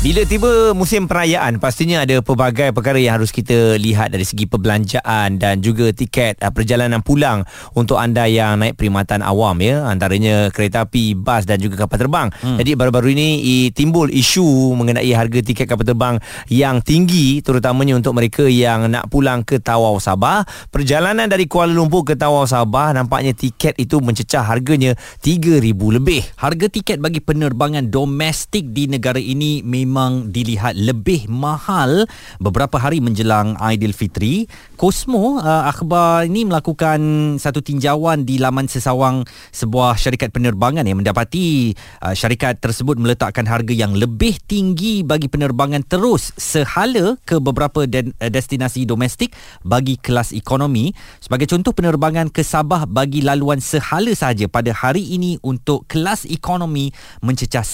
Bila tiba musim perayaan pastinya ada pelbagai perkara yang harus kita lihat dari segi perbelanjaan dan juga tiket uh, perjalanan pulang untuk anda yang naik perkhidmatan awam ya antaranya kereta api, bas dan juga kapal terbang. Hmm. Jadi baru-baru ini timbul isu mengenai harga tiket kapal terbang yang tinggi terutamanya untuk mereka yang nak pulang ke Tawau Sabah. Perjalanan dari Kuala Lumpur ke Tawau Sabah nampaknya tiket itu mencecah harganya 3000 lebih. Harga tiket bagi penerbangan domestik di negara ini memang dilihat lebih mahal beberapa hari menjelang Aidilfitri. Cosmo uh, akhbar ini melakukan satu tinjauan di laman sesawang sebuah syarikat penerbangan yang mendapati uh, syarikat tersebut meletakkan harga yang lebih tinggi bagi penerbangan terus sehala ke beberapa de- destinasi domestik bagi kelas ekonomi. Sebagai contoh penerbangan ke Sabah bagi laluan sehala sahaja pada hari ini untuk kelas ekonomi mencecah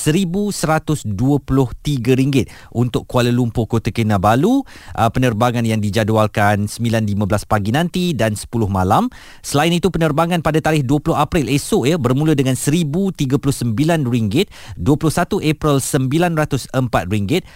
RM1,123 untuk Kuala Lumpur Kota Kinabalu. Uh, penerbangan yang dijadualkan 9.15 pagi nanti dan 10 malam. Selain itu penerbangan pada tarikh 20 April esok ya bermula dengan RM1,039 21 April RM904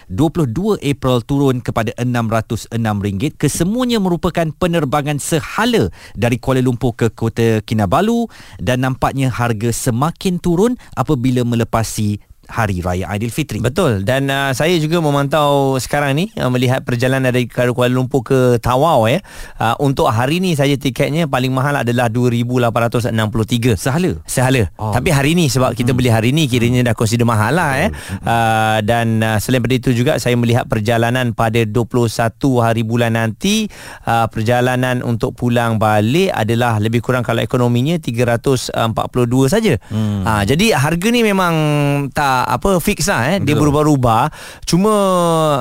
22 April turun kepada RM606 kesemuanya merupakan penerbangan sehala dari Kuala Lumpur ke Kota Kinabalu dan nampaknya harga semakin turun apabila melepasi Hari Raya Aidilfitri. Betul dan uh, saya juga memantau sekarang ni uh, melihat perjalanan dari Kuala Lumpur ke Tawau ya. Uh, untuk hari ni saja tiketnya paling mahal adalah 2863 Sehala. sehala. Oh. Tapi hari ni sebab kita beli hari ni kiranya dah consider mahal lah eh. Uh, dan uh, selain daripada itu juga saya melihat perjalanan pada 21 hari bulan nanti uh, perjalanan untuk pulang balik adalah lebih kurang kalau ekonominya 342 saja. Hmm. Uh, jadi harga ni memang tak apa fix lah eh dia Betul. berubah-ubah cuma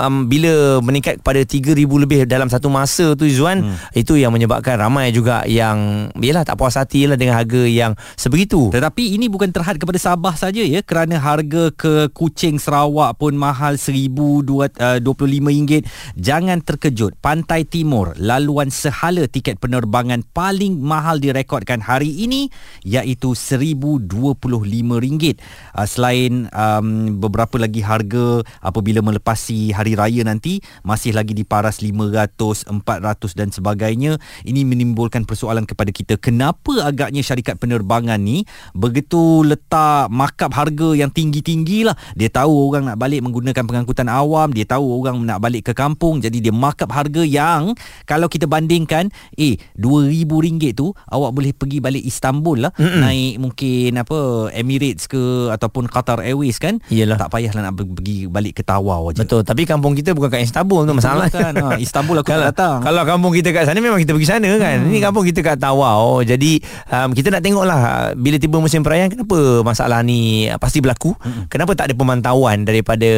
um, bila meningkat kepada 3000 lebih dalam satu masa tu Izwan hmm. itu yang menyebabkan ramai juga yang yalah tak puas hati lah dengan harga yang sebegitu Tetapi ini bukan terhad kepada Sabah saja ya kerana harga ke Kuching Sarawak pun mahal RM1025. Jangan terkejut. Pantai Timur laluan sehala tiket penerbangan paling mahal direkodkan hari ini iaitu RM1025. Uh, selain um, beberapa lagi harga apabila melepasi hari raya nanti masih lagi diparas 500, 400 dan sebagainya. Ini menimbulkan persoalan kepada kita. Kenapa agaknya syarikat penerbangan ni begitu letak markup harga yang tinggi-tinggi lah. Dia tahu orang nak balik menggunakan pengangkutan awam, dia tahu orang nak balik ke kampung, jadi dia markup harga yang kalau kita bandingkan, eh RM2,000 tu awak boleh pergi balik Istanbul lah, Mm-mm. naik mungkin apa Emirates ke ataupun Qatar Airways kan, Yelah. tak payahlah nak pergi balik ke Tawau je. Betul Tapi kampung kita bukan kat Istanbul tu masalah kan. Ha, Istanbul aku tak kalau, datang. Kalau kampung kita kat sana Memang kita pergi sana kan hmm. Ini kampung kita kat Tawau Jadi um, Kita nak tengok lah Bila tiba musim perayaan Kenapa masalah ni uh, Pasti berlaku hmm. Kenapa tak ada pemantauan Daripada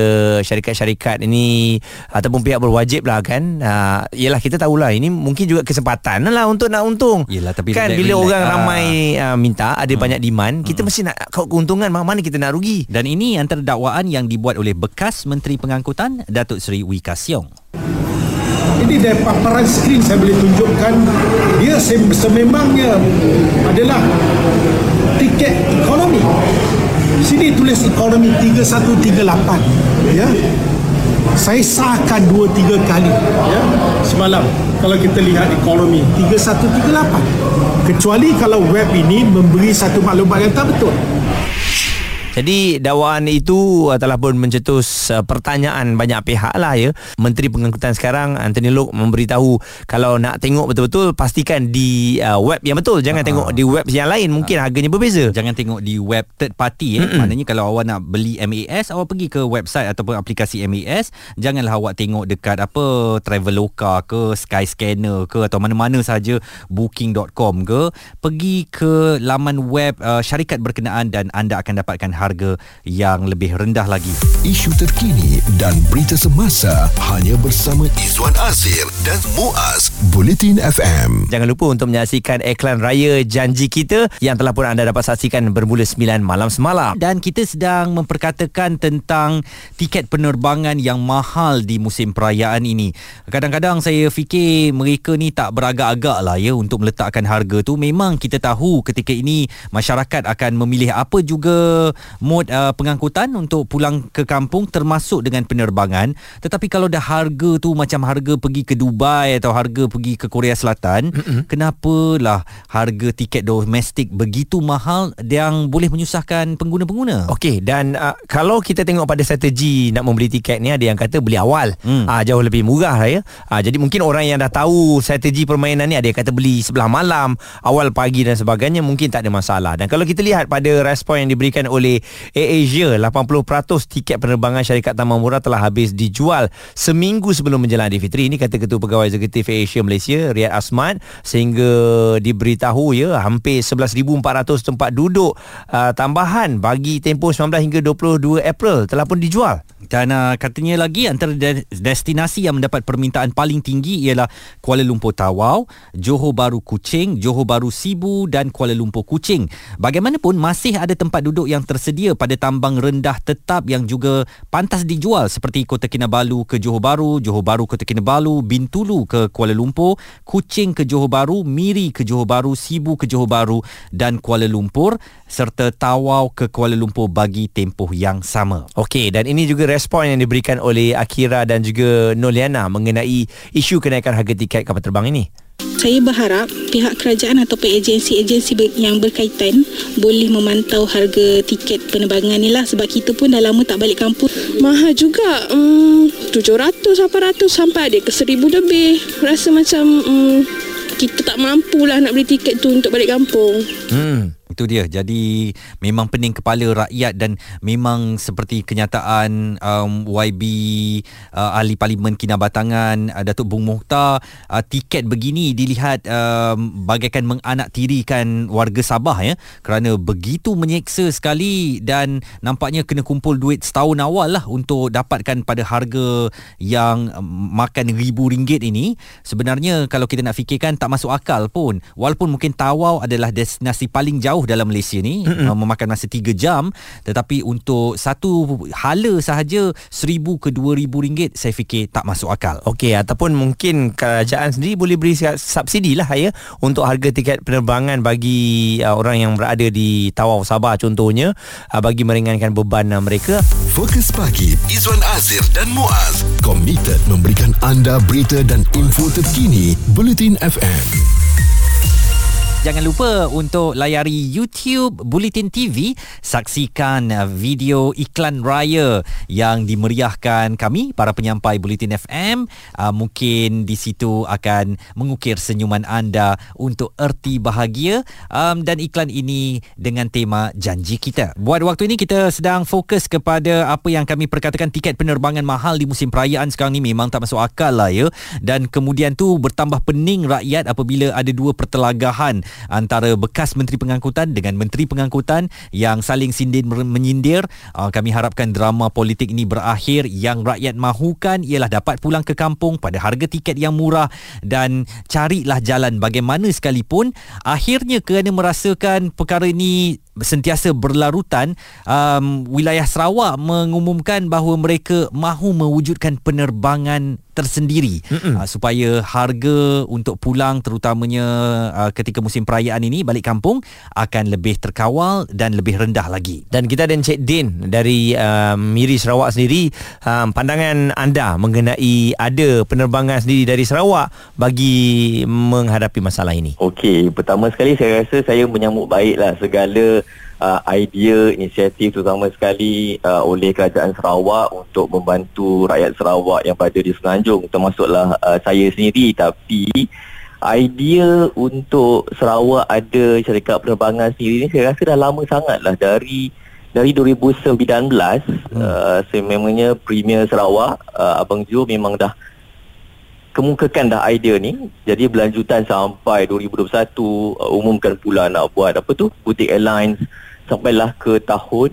syarikat-syarikat ini Ataupun pihak berwajib lah kan uh, Yelah kita tahulah Ini mungkin juga kesempatan lah Untuk nak untung Yelah, tapi Kan bila orang Ah. ramai uh, Minta Ada banyak demand Kita mesti nak keuntungan Mana kita nak rugi Dan ini antara dakwaan yang dibuat oleh bekas Menteri Pengangkutan Datuk Seri Wika Siong. Ini dari paparan skrin saya boleh tunjukkan dia sem- sememangnya adalah tiket ekonomi. Sini tulis ekonomi 3138 ya. Saya sahkan 2 3 kali ya. Semalam kalau kita lihat ekonomi 3138. Kecuali kalau web ini memberi satu maklumat yang tak betul. Jadi dakwaan itu telah pun mencetus uh, pertanyaan banyak pihak lah ya. Menteri Pengangkutan sekarang Anthony Lok memberitahu kalau nak tengok betul-betul pastikan di uh, web yang betul. Jangan tengok di web yang lain mungkin harganya berbeza. Jangan tengok di web third party eh. Maknanya kalau awak nak beli MAS awak pergi ke website ataupun aplikasi MAS, janganlah awak tengok dekat apa Traveloka ke Skyscanner ke atau mana-mana saja booking.com ke, pergi ke laman web uh, syarikat berkenaan dan anda akan dapatkan harga yang lebih rendah lagi. Isu terkini dan berita semasa hanya bersama Izwan Azir dan Muaz Bulletin FM. Jangan lupa untuk menyaksikan iklan raya janji kita yang telah pun anda dapat saksikan bermula 9 malam semalam. Dan kita sedang memperkatakan tentang tiket penerbangan yang mahal di musim perayaan ini. Kadang-kadang saya fikir mereka ni tak beragak-agak lah ya untuk meletakkan harga tu. Memang kita tahu ketika ini masyarakat akan memilih apa juga mod uh, pengangkutan untuk pulang ke kampung termasuk dengan penerbangan. Tetapi kalau dah harga tu macam harga pergi ke Dubai atau harga pergi ke Korea Selatan, mm-hmm. kenapalah harga tiket domestik begitu mahal yang boleh menyusahkan pengguna-pengguna? Okey dan uh, kalau kita tengok pada strategi nak membeli tiket ni ada yang kata beli awal. Hmm. Uh, jauh lebih murah lah ya. Uh, jadi mungkin orang yang dah tahu strategi permainan ni ada yang kata beli sebelah malam, awal pagi dan sebagainya mungkin tak ada masalah. Dan kalau kita lihat pada respon yang diberikan oleh AirAsia, 80% tiket penerbangan syarikat Taman Murah telah habis dijual seminggu sebelum menjelang Aidilfitri. Ini kata Ketua Pegawai Eksekutif AirAsia Malaysia, Riyad Asmat, sehingga diberitahu ya hampir 11,400 tempat duduk uh, tambahan bagi tempoh 19 hingga 22 April telah pun dijual. Dan uh, katanya lagi antara de- destinasi yang mendapat permintaan paling tinggi ialah Kuala Lumpur Tawau, Johor Bahru Kuching, Johor Bahru Sibu dan Kuala Lumpur Kuching. Bagaimanapun masih ada tempat duduk yang tersedia pada tambang rendah tetap yang juga pantas dijual seperti Kota Kinabalu ke Johor Bahru, Johor Bahru Kota Kinabalu, Bintulu ke Kuala Lumpur, Kuching ke Johor Bahru, Miri ke Johor Bahru, Sibu ke Johor Bahru dan Kuala Lumpur serta Tawau ke Kuala Lumpur bagi tempoh yang sama. Okey dan ini juga respon yang diberikan oleh Akira dan juga Noliana mengenai isu kenaikan harga tiket kapal terbang ini. Saya berharap pihak kerajaan ataupun agensi-agensi yang berkaitan boleh memantau harga tiket penerbangan ni lah sebab kita pun dah lama tak balik kampung. Mahal juga. Um, 700, 800 sampai ada ke 1000 lebih. Rasa macam um, kita tak mampulah nak beli tiket tu untuk balik kampung. Hmm. Itu dia. Jadi memang pening kepala rakyat dan memang seperti kenyataan um, YB uh, ahli parlimen Kinabatangan uh, Datuk Bung Muhtar uh, tiket begini dilihat um, bagaikan menganaktirikan warga Sabah ya. Kerana begitu menyeksa sekali dan nampaknya kena kumpul duit setahun awal lah untuk dapatkan pada harga yang um, makan ribu ringgit ini. Sebenarnya kalau kita nak fikirkan tak masuk akal pun. Walaupun mungkin Tawau adalah destinasi paling jauh jauh dalam Malaysia ni mm-hmm. memakan masa 3 jam tetapi untuk satu hala sahaja 1000 ke 2000 ringgit saya fikir tak masuk akal. Okey ataupun mungkin kerajaan sendiri boleh beri subsidi lah ya untuk harga tiket penerbangan bagi uh, orang yang berada di Tawau Sabah contohnya uh, bagi meringankan beban uh, mereka. Fokus pagi Izwan Azir dan Muaz komited memberikan anda berita dan info terkini Bulletin FM. Jangan lupa untuk layari YouTube Bulletin TV, saksikan uh, video iklan raya yang dimeriahkan kami para penyampai Bulletin FM. Uh, mungkin di situ akan mengukir senyuman anda untuk erti bahagia um, dan iklan ini dengan tema janji kita. Buat waktu ini kita sedang fokus kepada apa yang kami perkatakan tiket penerbangan mahal di musim perayaan sekarang ni memang tak masuk akal lah ya. Dan kemudian tu bertambah pening rakyat apabila ada dua pertelagahan antara bekas Menteri Pengangkutan dengan Menteri Pengangkutan yang saling sindir menyindir. Uh, kami harapkan drama politik ini berakhir yang rakyat mahukan ialah dapat pulang ke kampung pada harga tiket yang murah dan carilah jalan bagaimana sekalipun akhirnya kerana merasakan perkara ini sentiasa berlarutan um, wilayah Sarawak mengumumkan bahawa mereka mahu mewujudkan penerbangan tersendiri uh, supaya harga untuk pulang terutamanya uh, ketika musim perayaan ini balik kampung akan lebih terkawal dan lebih rendah lagi. Dan kita ada Encik Din dari uh, Miri Sarawak sendiri um, pandangan anda mengenai ada penerbangan sendiri dari Sarawak bagi menghadapi masalah ini. Okey, pertama sekali saya rasa saya menyambut baiklah segala uh, idea inisiatif terutama sekali uh, oleh kerajaan Sarawak untuk membantu rakyat Sarawak yang berada di Semenanjung. Termasuklah uh, saya sendiri. Tapi idea untuk Sarawak ada syarikat penerbangan sendiri ni saya rasa dah lama sangat lah dari dari 2019 hmm. uh, sememangnya Premier Sarawak uh, Abang Jo memang dah kemukakan dah idea ni. Jadi berlanjutan sampai 2021 uh, umumkan pula nak buat apa tu butik airlines sampailah ke tahun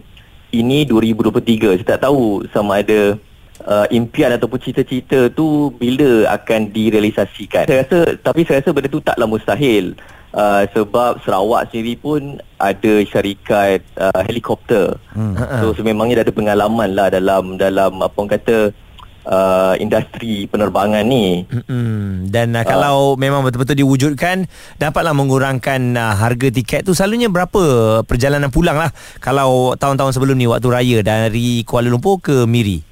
ini 2023 saya tak tahu sama ada uh, impian ataupun cita-cita tu bila akan direalisasikan. Saya rasa tapi saya rasa benda tu taklah mustahil. Uh, sebab Sarawak sendiri pun ada syarikat uh, helikopter. Hmm. so sememangnya dah ada pengalaman lah dalam dalam apa orang kata uh, industri penerbangan ni. Mm-mm. Dan uh, kalau memang betul-betul diwujudkan dapatlah mengurangkan uh, harga tiket tu selalunya berapa perjalanan pulang lah kalau tahun-tahun sebelum ni waktu raya dari Kuala Lumpur ke Miri.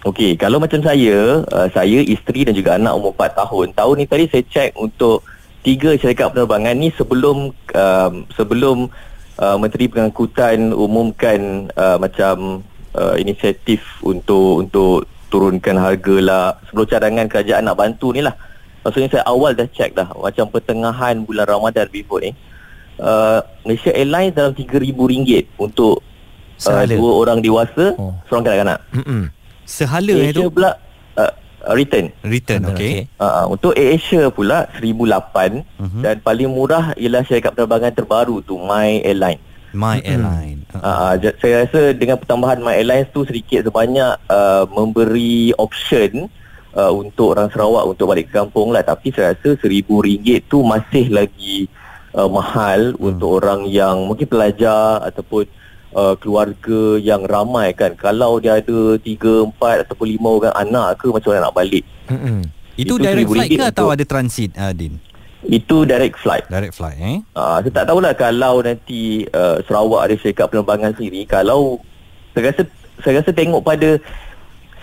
Okey, kalau macam saya, uh, saya isteri dan juga anak umur 4 tahun. Tahun ni tadi saya cek untuk tiga syarikat penerbangan ni sebelum uh, sebelum uh, Menteri Pengangkutan umumkan uh, macam uh, inisiatif untuk untuk turunkan harga lah. Sebelum cadangan kerajaan nak bantu ni lah. Maksudnya saya awal dah check dah macam pertengahan bulan Ramadan before ni uh, Malaysia Airlines dalam RM3,000 untuk uh, dua orang dewasa oh. seorang kanak-kanak. Mm-mm. sehala Asia itu? pula uh, return. Return okey uh, untuk Asia pula RM1,008. Uh-huh. dan paling murah ialah syarikat penerbangan terbaru tu My Airlines. My Airline. Uh, uh, saya rasa dengan pertambahan My Airlines tu sedikit sebanyak uh, memberi option uh, untuk orang Sarawak untuk balik ke kampung lah. Tapi saya rasa RM1,000 tu masih lagi uh, mahal hmm. untuk orang yang mungkin pelajar ataupun uh, keluarga yang ramai kan. Kalau dia ada 3, 4 ataupun 5 orang anak ke macam mana nak balik. Hmm. Itu, Itu direct flight ke atau ada transit uh? Itu direct flight. Direct flight eh. Ah, uh, saya tak tahulah kalau nanti uh, Sarawak ada syarikat penerbangan sendiri kalau saya rasa saya rasa tengok pada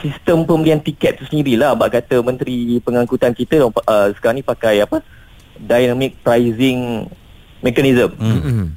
sistem pembelian tiket tu sendirilah bab kata menteri pengangkutan kita uh, sekarang ni pakai apa? dynamic pricing mechanism. Mm-hmm.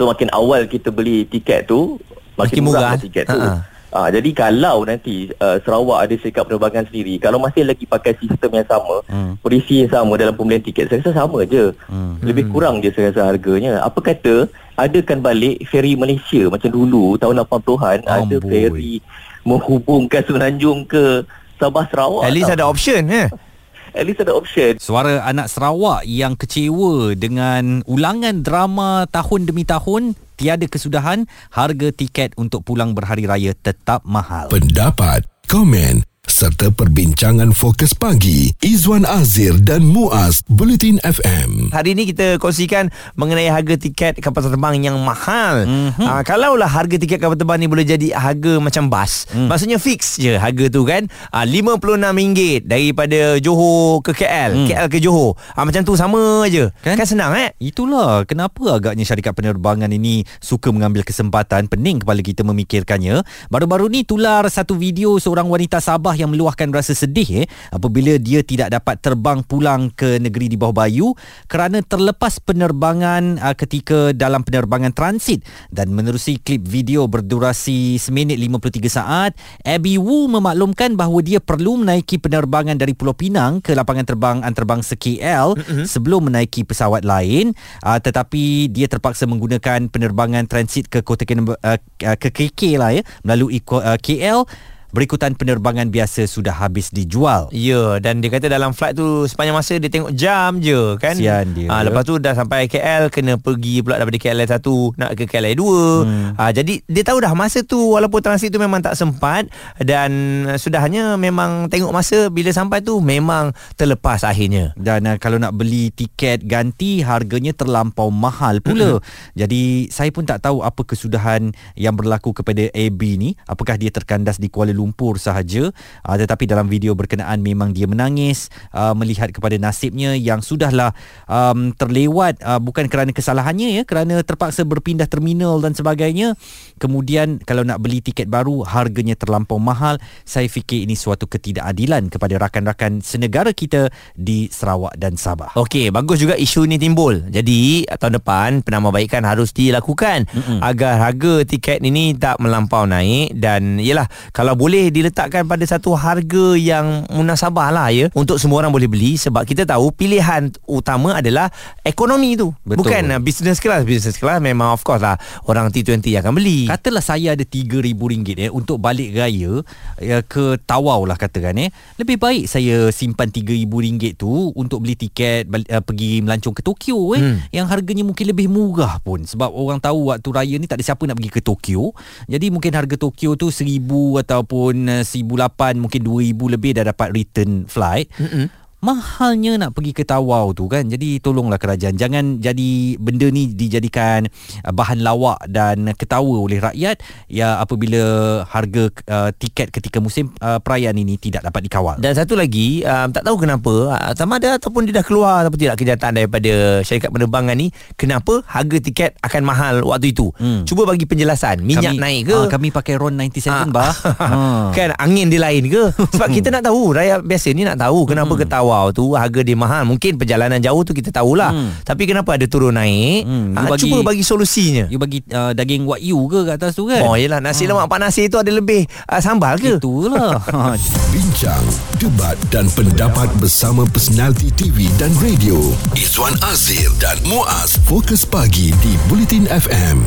So makin awal kita beli tiket tu makin, makin murah, murah tiket tu. Ha-ha. Ah, jadi kalau nanti uh, Sarawak ada sikap penerbangan sendiri, kalau masih lagi pakai sistem yang sama, hmm. polisi yang sama dalam pembelian tiket, saya rasa sama je. Hmm. Lebih kurang je saya rasa harganya. Apa kata adakan balik ferry Malaysia macam dulu tahun 80-an oh, ada boy. ferry menghubungkan Semenanjung ke Sabah Sarawak. At least tau. ada option eh. At least ada option. Suara anak Sarawak yang kecewa dengan ulangan drama tahun demi tahun tiada kesudahan, harga tiket untuk pulang berhari raya tetap mahal. Pendapat, komen serta perbincangan fokus pagi Izwan Azir dan Muaz Bulletin FM. Hari ini kita kongsikan mengenai harga tiket kapal terbang yang mahal. Mm-hmm. Uh, kalaulah harga tiket kapal terbang ni boleh jadi harga macam bas. Mm. Maksudnya fix je harga tu kan. Uh, RM56 daripada Johor ke KL, mm. KL ke Johor. Uh, macam tu sama aje. Kan? kan senang eh? Itulah kenapa agaknya syarikat penerbangan ini suka mengambil kesempatan pening kepala kita memikirkannya. Baru-baru ni tular satu video seorang wanita Sabah yang meluahkan rasa sedih eh apabila dia tidak dapat terbang pulang ke negeri di bawah bayu kerana terlepas penerbangan uh, ketika dalam penerbangan transit. Dan menerusi klip video berdurasi seminit 53 saat Abby Wu memaklumkan bahawa dia perlu menaiki penerbangan dari Pulau Pinang ke lapangan terbang antarabangsa KL mm-hmm. sebelum menaiki pesawat lain. Uh, tetapi dia terpaksa menggunakan penerbangan transit ke Kota Kinabalu uh, ke KK lah ya melalui uh, KL berikutan penerbangan biasa sudah habis dijual. Ya, dan dia kata dalam flight tu sepanjang masa dia tengok jam je kan. Sian dia. Ha, lepas tu dah sampai KL kena pergi pula daripada KL 1 nak ke KL 2. Hmm. Ha, jadi dia tahu dah masa tu walaupun transit tu memang tak sempat dan sudahnya memang tengok masa bila sampai tu memang terlepas akhirnya. Dan uh, kalau nak beli tiket ganti harganya terlampau mahal pula. jadi saya pun tak tahu apa kesudahan yang berlaku kepada AB ni. Apakah dia terkandas di Kuala Lumpur sahaja. Uh, tetapi dalam video berkenaan memang dia menangis uh, melihat kepada nasibnya yang sudahlah um, terlewat uh, bukan kerana kesalahannya ya kerana terpaksa berpindah terminal dan sebagainya. Kemudian kalau nak beli tiket baru harganya terlampau mahal. Saya fikir ini suatu ketidakadilan kepada rakan-rakan senegara kita di Sarawak dan Sabah. Okey bagus juga isu ini timbul. Jadi tahun depan penambahbaikan harus dilakukan Mm-mm. agar harga tiket ini tak melampau naik dan yalah kalau boleh boleh diletakkan pada satu harga yang munasabah lah ya untuk semua orang boleh beli sebab kita tahu pilihan utama adalah ekonomi tu Betul. bukan uh, business class business class memang of course lah orang T20 yang akan beli Katalah saya ada RM3,000 eh untuk balik raya ya, ke Tawau lah katakan eh. Lebih baik saya simpan RM3,000 tu untuk beli tiket bal- uh, pergi melancong ke Tokyo eh. Hmm. Yang harganya mungkin lebih murah pun sebab orang tahu waktu raya ni tak ada siapa nak pergi ke Tokyo. Jadi mungkin harga Tokyo tu RM1,000 ataupun uh, RM1,800 mungkin RM2,000 lebih dah dapat return flight. Mm-mm. Mahalnya nak pergi ke Tawau tu kan? Jadi tolonglah kerajaan. Jangan jadi benda ni dijadikan uh, bahan lawak dan ketawa oleh rakyat. Ya apabila harga uh, tiket ketika musim uh, perayaan ini tidak dapat dikawal. Dan satu lagi um, Tak tahu kenapa uh, Sama ada ataupun dia dah keluar Ataupun tidak kenyataan daripada Syarikat penerbangan ni Kenapa harga tiket akan mahal waktu itu? Hmm. Cuba bagi penjelasan Minyak kami, naik ke? Uh, kami pakai RON 97 Ah, bah. Ha. Kan angin dia lain ke? Sebab kita nak tahu Rakyat biasa ni nak tahu Kenapa Hmm. ke Tawau tu Harga dia mahal. Mungkin perjalanan jauh tu kita tahulah. Hmm. Tapi kenapa ada turun naik? Hmm, you Ah, bagi- Cuba bagi solusinya. You bagi uh, daging wagyu ke kat atas tu kan? Oh yelah. Nasi lemak Pak Nasi tu ada lebih uh, Sambal ke? Itulah. Bincang, debat dan pendapat bersama personaliti TV dan radio. Izwan Azir dan Muaz. Fokus Pagi di Bulletin FM.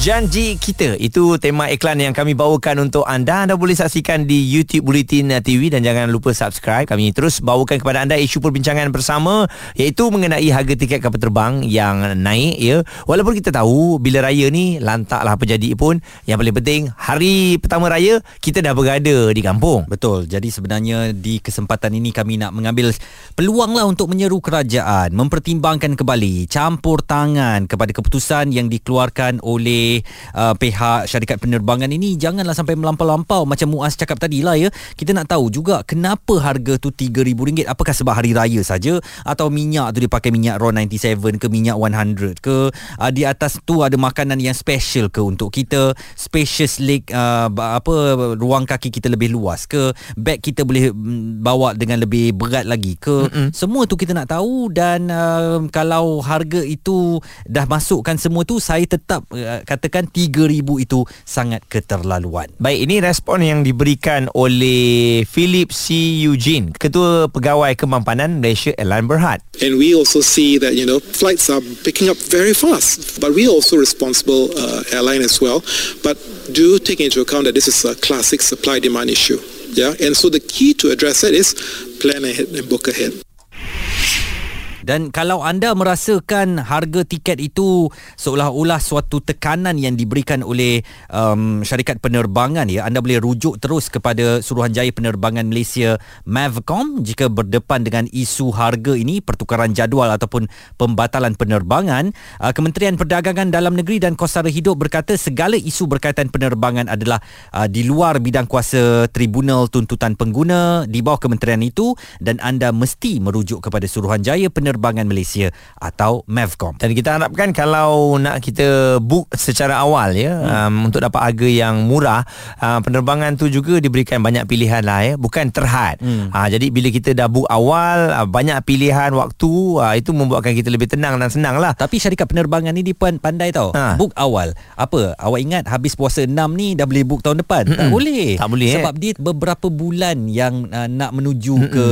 Janji kita. Itu tema iklan yang kami bawakan untuk anda. Anda boleh saksikan di YouTube Bulletin uh, TV Dan jangan lupa subscribe. Kami terus bawakan kepada anda Isu perbincangan bersama Iaitu mengenai harga tiket kapal terbang Yang naik ya. Walaupun kita tahu Bila raya ni Lantaklah apa jadi pun Yang paling penting Hari pertama raya Kita dah berada di kampung. Betul. Jadi sebenarnya di kesempatan ini kami nak mengambil peluang lah untuk menyeru kerajaan mempertimbangkan kembali campur tangan kepada keputusan yang dikeluarkan oleh uh, pihak syarikat penerbangan ini janganlah sampai melampau-lampau macam Muaz cakap tadi lah ya. Kita nak tahu juga kenapa harga tu RM3,000 apakah sebab hari raya saja atau minyak tu dia pakai minyak RON 97 ke minyak 100 ke uh, di atas tu ada makanan yang special ke untuk kita spacious leg uh, apa ruang kaki kita lebih luas ke beg kita boleh mm, bawa dengan lebih berat lagi ke Mm-mm. semua tu kita nak tahu dan uh, kalau harga itu dah masukkan semua tu saya tetap uh, katakan 3000 itu sangat keterlaluan Baik, ini respon yang diberikan oleh Philip C. Eugene, Ketua Pegawai Kemampanan Malaysia Airline Berhad. And we also see that, you know, flights are picking up very fast. But we are also responsible uh, airline as well. But do take into account that this is a classic supply demand issue. Yeah. And so the key to address that is plan ahead and book ahead. Dan kalau anda merasakan harga tiket itu seolah-olah suatu tekanan yang diberikan oleh um, syarikat penerbangan ya, anda boleh rujuk terus kepada Suruhanjaya Penerbangan Malaysia Mavcom jika berdepan dengan isu harga ini pertukaran jadual ataupun pembatalan penerbangan. Uh, Kementerian Perdagangan Dalam Negeri dan Kos Sara Hidup berkata segala isu berkaitan penerbangan adalah uh, di luar bidang kuasa Tribunal Tuntutan Pengguna di bawah kementerian itu dan anda mesti merujuk kepada Suruhanjaya Penerbangan Malaysia atau Mavcom. Dan kita harapkan kalau nak kita book secara awal ya hmm. um, untuk dapat harga yang murah, uh, penerbangan tu juga diberikan banyak pilihan lah ya, bukan terhad. Hmm. Uh, jadi bila kita dah book awal, uh, banyak pilihan waktu, uh, itu membuatkan kita lebih tenang dan senang lah. Tapi syarikat penerbangan ni dia pun pandai tau. Ha. Book awal. Apa? Awak ingat habis puasa 6 ni dah boleh book tahun depan? Tak Mm-mm. boleh. Tak boleh, eh. Sebab dia beberapa bulan yang uh, nak menuju ke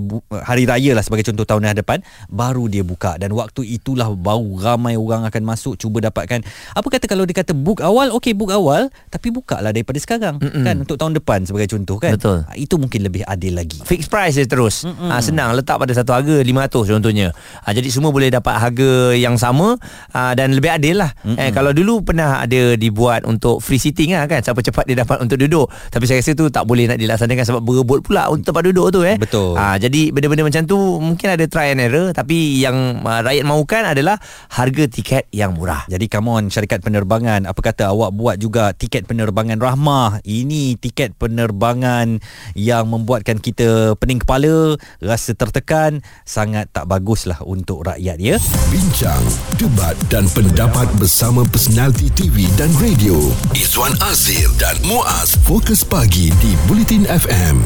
bu- hari raya lah sebagai contoh tahun depan baru dia buka dan waktu itulah baru ramai orang akan masuk cuba dapatkan. Apa kata kalau dia kata book awal, okey book awal tapi buka lah daripada sekarang Mm-mm. kan untuk tahun depan sebagai contoh kan. Betul. Ah, Itu mungkin lebih adil lagi. Fix price dia terus ha, Senang letak pada satu harga 500 contohnya ha, Jadi semua boleh dapat harga yang sama ha, Dan lebih adil lah eh, Kalau dulu pernah ada dibuat untuk free sitting lah kan Siapa cepat dia dapat untuk duduk Tapi saya rasa tu tak boleh nak dilaksanakan Sebab berebut pula untuk tempat duduk tu eh Betul. ha, Jadi benda-benda macam tu mungkin ada try and error Tapi yang uh, rakyat mahukan adalah Harga tiket yang murah. Jadi come on syarikat penerbangan. Apa kata awak buat juga tiket penerbangan rahmah? Ini tiket penerbangan yang membuatkan kita pening kepala Rasa tertekan. Sangat tak baguslah untuk rakyat ya. Bincang, debat dan pendapat bersama personaliti TV dan radio. Izwan Azir dan Muaz. Fokus Pagi di Bulletin FM.